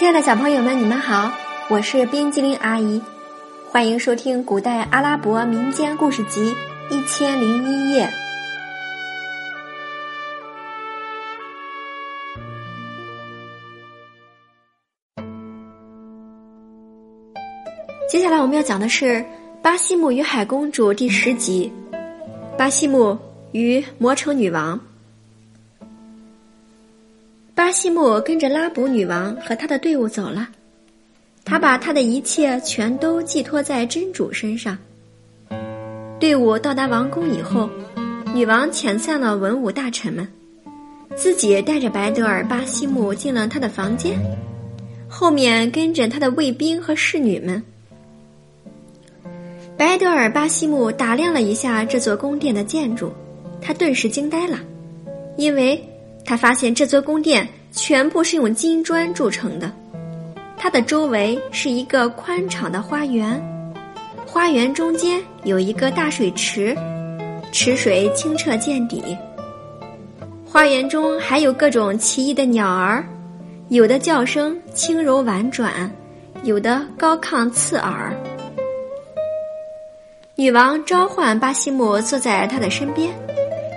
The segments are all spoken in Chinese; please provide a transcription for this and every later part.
亲爱的小朋友们，你们好，我是冰激凌阿姨，欢迎收听古代阿拉伯民间故事集《一千零一夜》。接下来我们要讲的是《巴西姆与海公主》第十集，《巴西姆与魔城女王》。巴西姆跟着拉卜女王和他的队伍走了，他把他的一切全都寄托在真主身上。队伍到达王宫以后，女王遣散了文武大臣们，自己带着白德尔巴西姆进了他的房间，后面跟着他的卫兵和侍女们。白德尔巴西姆打量了一下这座宫殿的建筑，他顿时惊呆了，因为他发现这座宫殿。全部是用金砖铸成的，它的周围是一个宽敞的花园，花园中间有一个大水池，池水清澈见底。花园中还有各种奇异的鸟儿，有的叫声轻柔婉转，有的高亢刺耳。女王召唤巴西姆坐在她的身边，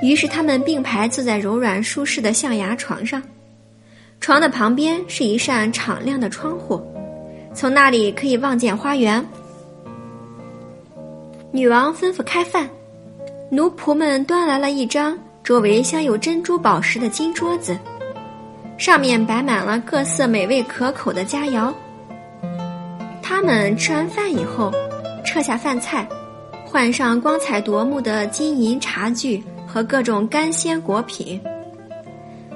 于是他们并排坐在柔软舒适的象牙床上。床的旁边是一扇敞亮的窗户，从那里可以望见花园。女王吩咐开饭，奴仆们端来了一张周围镶有珍珠宝石的金桌子，上面摆满了各色美味可口的佳肴。他们吃完饭以后，撤下饭菜，换上光彩夺目的金银茶具和各种干鲜果品。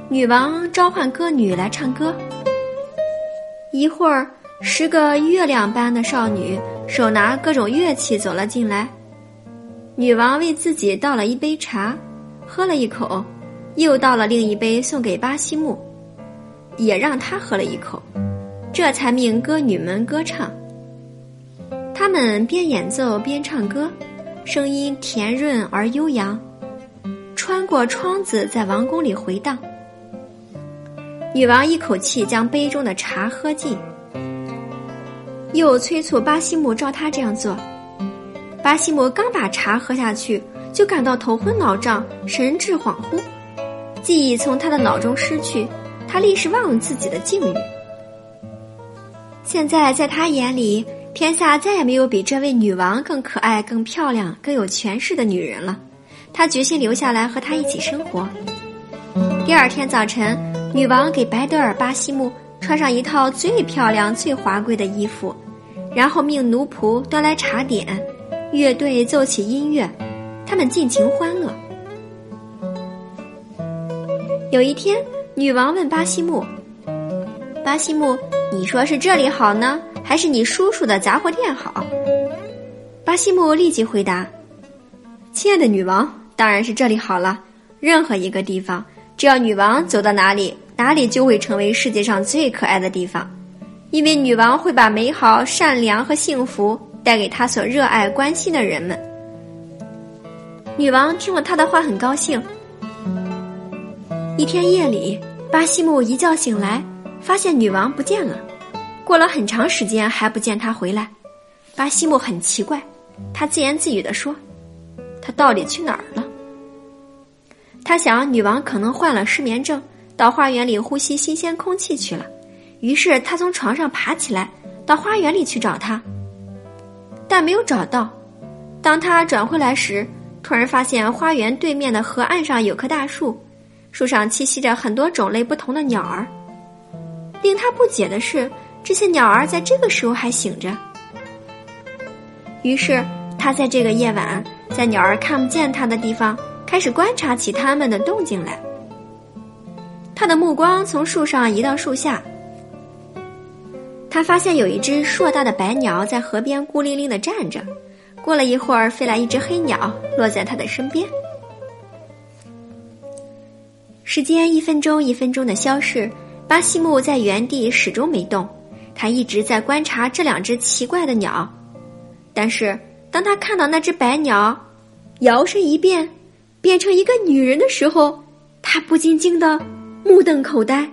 女王召唤歌女来唱歌。一会儿，十个月亮般的少女手拿各种乐器走了进来。女王为自己倒了一杯茶，喝了一口，又倒了另一杯送给巴西木，也让他喝了一口，这才命歌女们歌唱。他们边演奏边唱歌，声音甜润而悠扬，穿过窗子在王宫里回荡。女王一口气将杯中的茶喝尽，又催促巴西姆照她这样做。巴西姆刚把茶喝下去，就感到头昏脑胀、神志恍惚，记忆从他的脑中失去，他立时忘了自己的境遇。现在在他眼里，天下再也没有比这位女王更可爱、更漂亮、更有权势的女人了。他决心留下来和她一起生活。第二天早晨。女王给白德尔巴西木穿上一套最漂亮、最华贵的衣服，然后命奴仆端来茶点，乐队奏起音乐，他们尽情欢乐。有一天，女王问巴西木：“巴西木，你说是这里好呢，还是你叔叔的杂货店好？”巴西木立即回答：“亲爱的女王，当然是这里好了。任何一个地方。”只要女王走到哪里，哪里就会成为世界上最可爱的地方，因为女王会把美好、善良和幸福带给她所热爱、关心的人们。女王听了他的话，很高兴。一天夜里，巴西姆一觉醒来，发现女王不见了，过了很长时间还不见她回来，巴西姆很奇怪，他自言自语地说：“她到底去哪儿了？”他想，女王可能患了失眠症，到花园里呼吸新鲜空气去了。于是他从床上爬起来，到花园里去找她，但没有找到。当他转回来时，突然发现花园对面的河岸上有棵大树，树上栖息着很多种类不同的鸟儿。令他不解的是，这些鸟儿在这个时候还醒着。于是他在这个夜晚，在鸟儿看不见他的地方。开始观察起它们的动静来。他的目光从树上移到树下，他发现有一只硕大的白鸟在河边孤零零的站着。过了一会儿，飞来一只黑鸟，落在他的身边。时间一分钟一分钟的消逝，巴西木在原地始终没动。他一直在观察这两只奇怪的鸟，但是当他看到那只白鸟摇身一变。变成一个女人的时候，他不禁惊得目瞪口呆。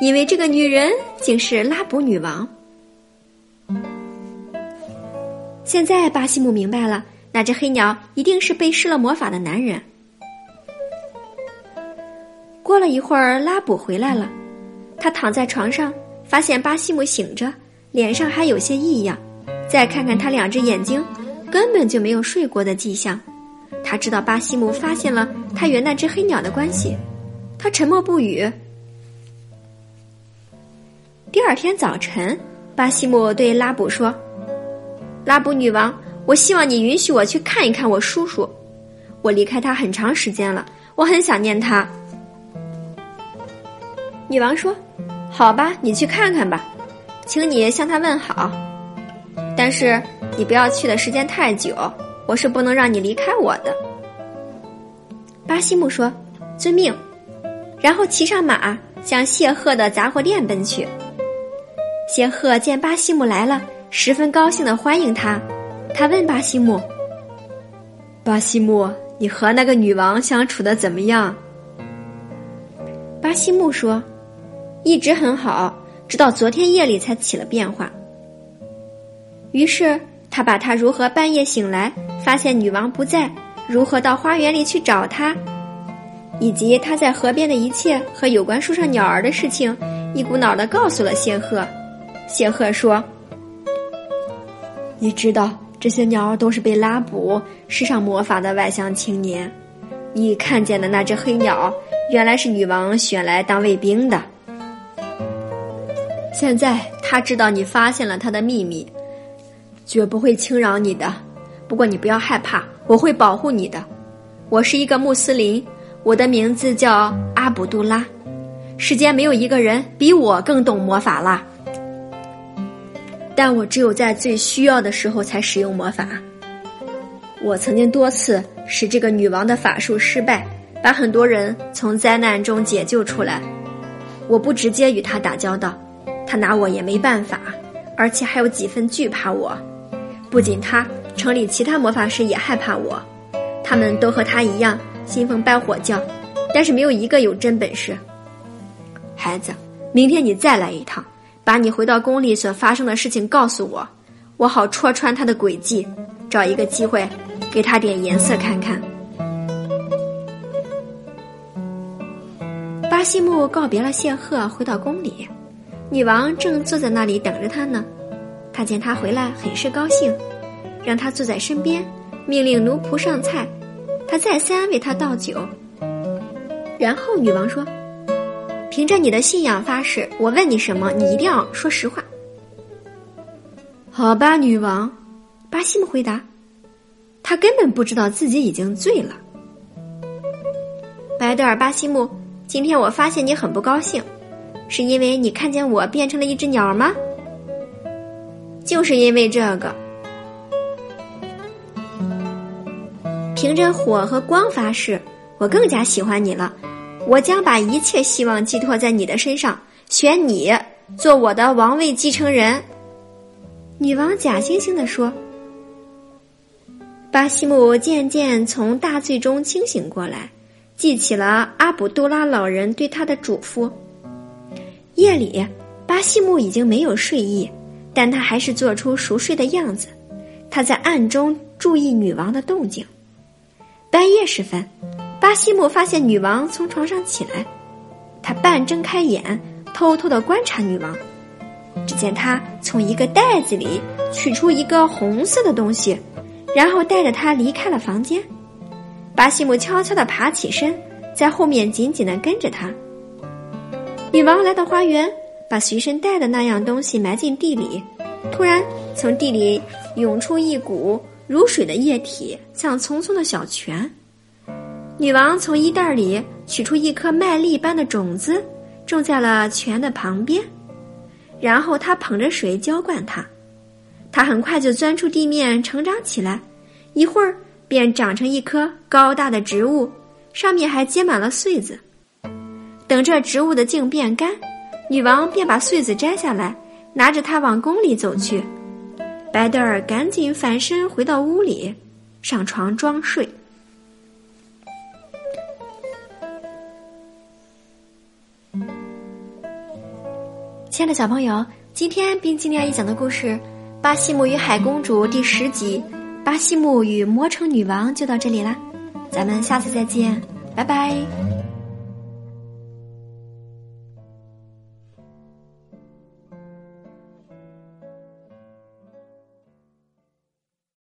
因为这个女人竟是拉卜女王。现在巴西姆明白了，那只黑鸟一定是被施了魔法的男人。过了一会儿，拉卜回来了，他躺在床上，发现巴西姆醒着，脸上还有些异样。再看看他两只眼睛，根本就没有睡过的迹象。他知道巴西姆发现了他与那只黑鸟的关系，他沉默不语。第二天早晨，巴西姆对拉卜说。拉卜女王，我希望你允许我去看一看我叔叔。我离开他很长时间了，我很想念他。女王说：“好吧，你去看看吧，请你向他问好。但是你不要去的时间太久，我是不能让你离开我的。”巴西姆说：“遵命。”然后骑上马向谢赫的杂货店奔去。谢赫见巴西姆来了。十分高兴的欢迎他，他问巴西姆：“巴西姆，你和那个女王相处的怎么样？”巴西姆说：“一直很好，直到昨天夜里才起了变化。”于是他把他如何半夜醒来发现女王不在，如何到花园里去找她，以及他在河边的一切和有关树上鸟儿的事情，一股脑的告诉了谢赫。谢赫说。你知道这些鸟儿都是被拉卜施上魔法的外乡青年。你看见的那只黑鸟，原来是女王选来当卫兵的。现在他知道你发现了他的秘密，绝不会轻饶你的。不过你不要害怕，我会保护你的。我是一个穆斯林，我的名字叫阿卜杜拉。世间没有一个人比我更懂魔法啦。但我只有在最需要的时候才使用魔法。我曾经多次使这个女王的法术失败，把很多人从灾难中解救出来。我不直接与她打交道，她拿我也没办法，而且还有几分惧怕我。不仅他，城里其他魔法师也害怕我，他们都和他一样信奉拜火教，但是没有一个有真本事。孩子，明天你再来一趟。把你回到宫里所发生的事情告诉我，我好戳穿他的诡计，找一个机会给他点颜色看看。巴西木告别了谢赫，回到宫里，女王正坐在那里等着他呢。他见他回来，很是高兴，让他坐在身边，命令奴仆上菜。他再三为他倒酒，然后女王说。凭着你的信仰发誓，我问你什么，你一定要说实话。好吧，女王，巴西姆回答。他根本不知道自己已经醉了。白德尔巴西姆，今天我发现你很不高兴，是因为你看见我变成了一只鸟吗？就是因为这个。凭着火和光发誓，我更加喜欢你了。我将把一切希望寄托在你的身上，选你做我的王位继承人。”女王假惺惺地说。巴西姆渐渐从大醉中清醒过来，记起了阿卜杜拉老人对他的嘱咐。夜里，巴西姆已经没有睡意，但他还是做出熟睡的样子。他在暗中注意女王的动静。半夜时分。巴西姆发现女王从床上起来，他半睁开眼，偷偷的观察女王。只见她从一个袋子里取出一个红色的东西，然后带着她离开了房间。巴西姆悄悄的爬起身，在后面紧紧的跟着她。女王来到花园，把随身带的那样东西埋进地里。突然，从地里涌出一股如水的液体，像匆匆的小泉。女王从衣袋里取出一颗麦粒般的种子，种在了泉的旁边，然后她捧着水浇灌它，它很快就钻出地面成长起来，一会儿便长成一棵高大的植物，上面还结满了穗子。等这植物的茎变干，女王便把穗子摘下来，拿着它往宫里走去。白德尔赶紧反身回到屋里，上床装睡。亲爱的小朋友，今天冰激凌阿姨讲的故事《巴西姆与海公主》第十集《巴西姆与魔城女王》就到这里啦，咱们下次再见，拜拜。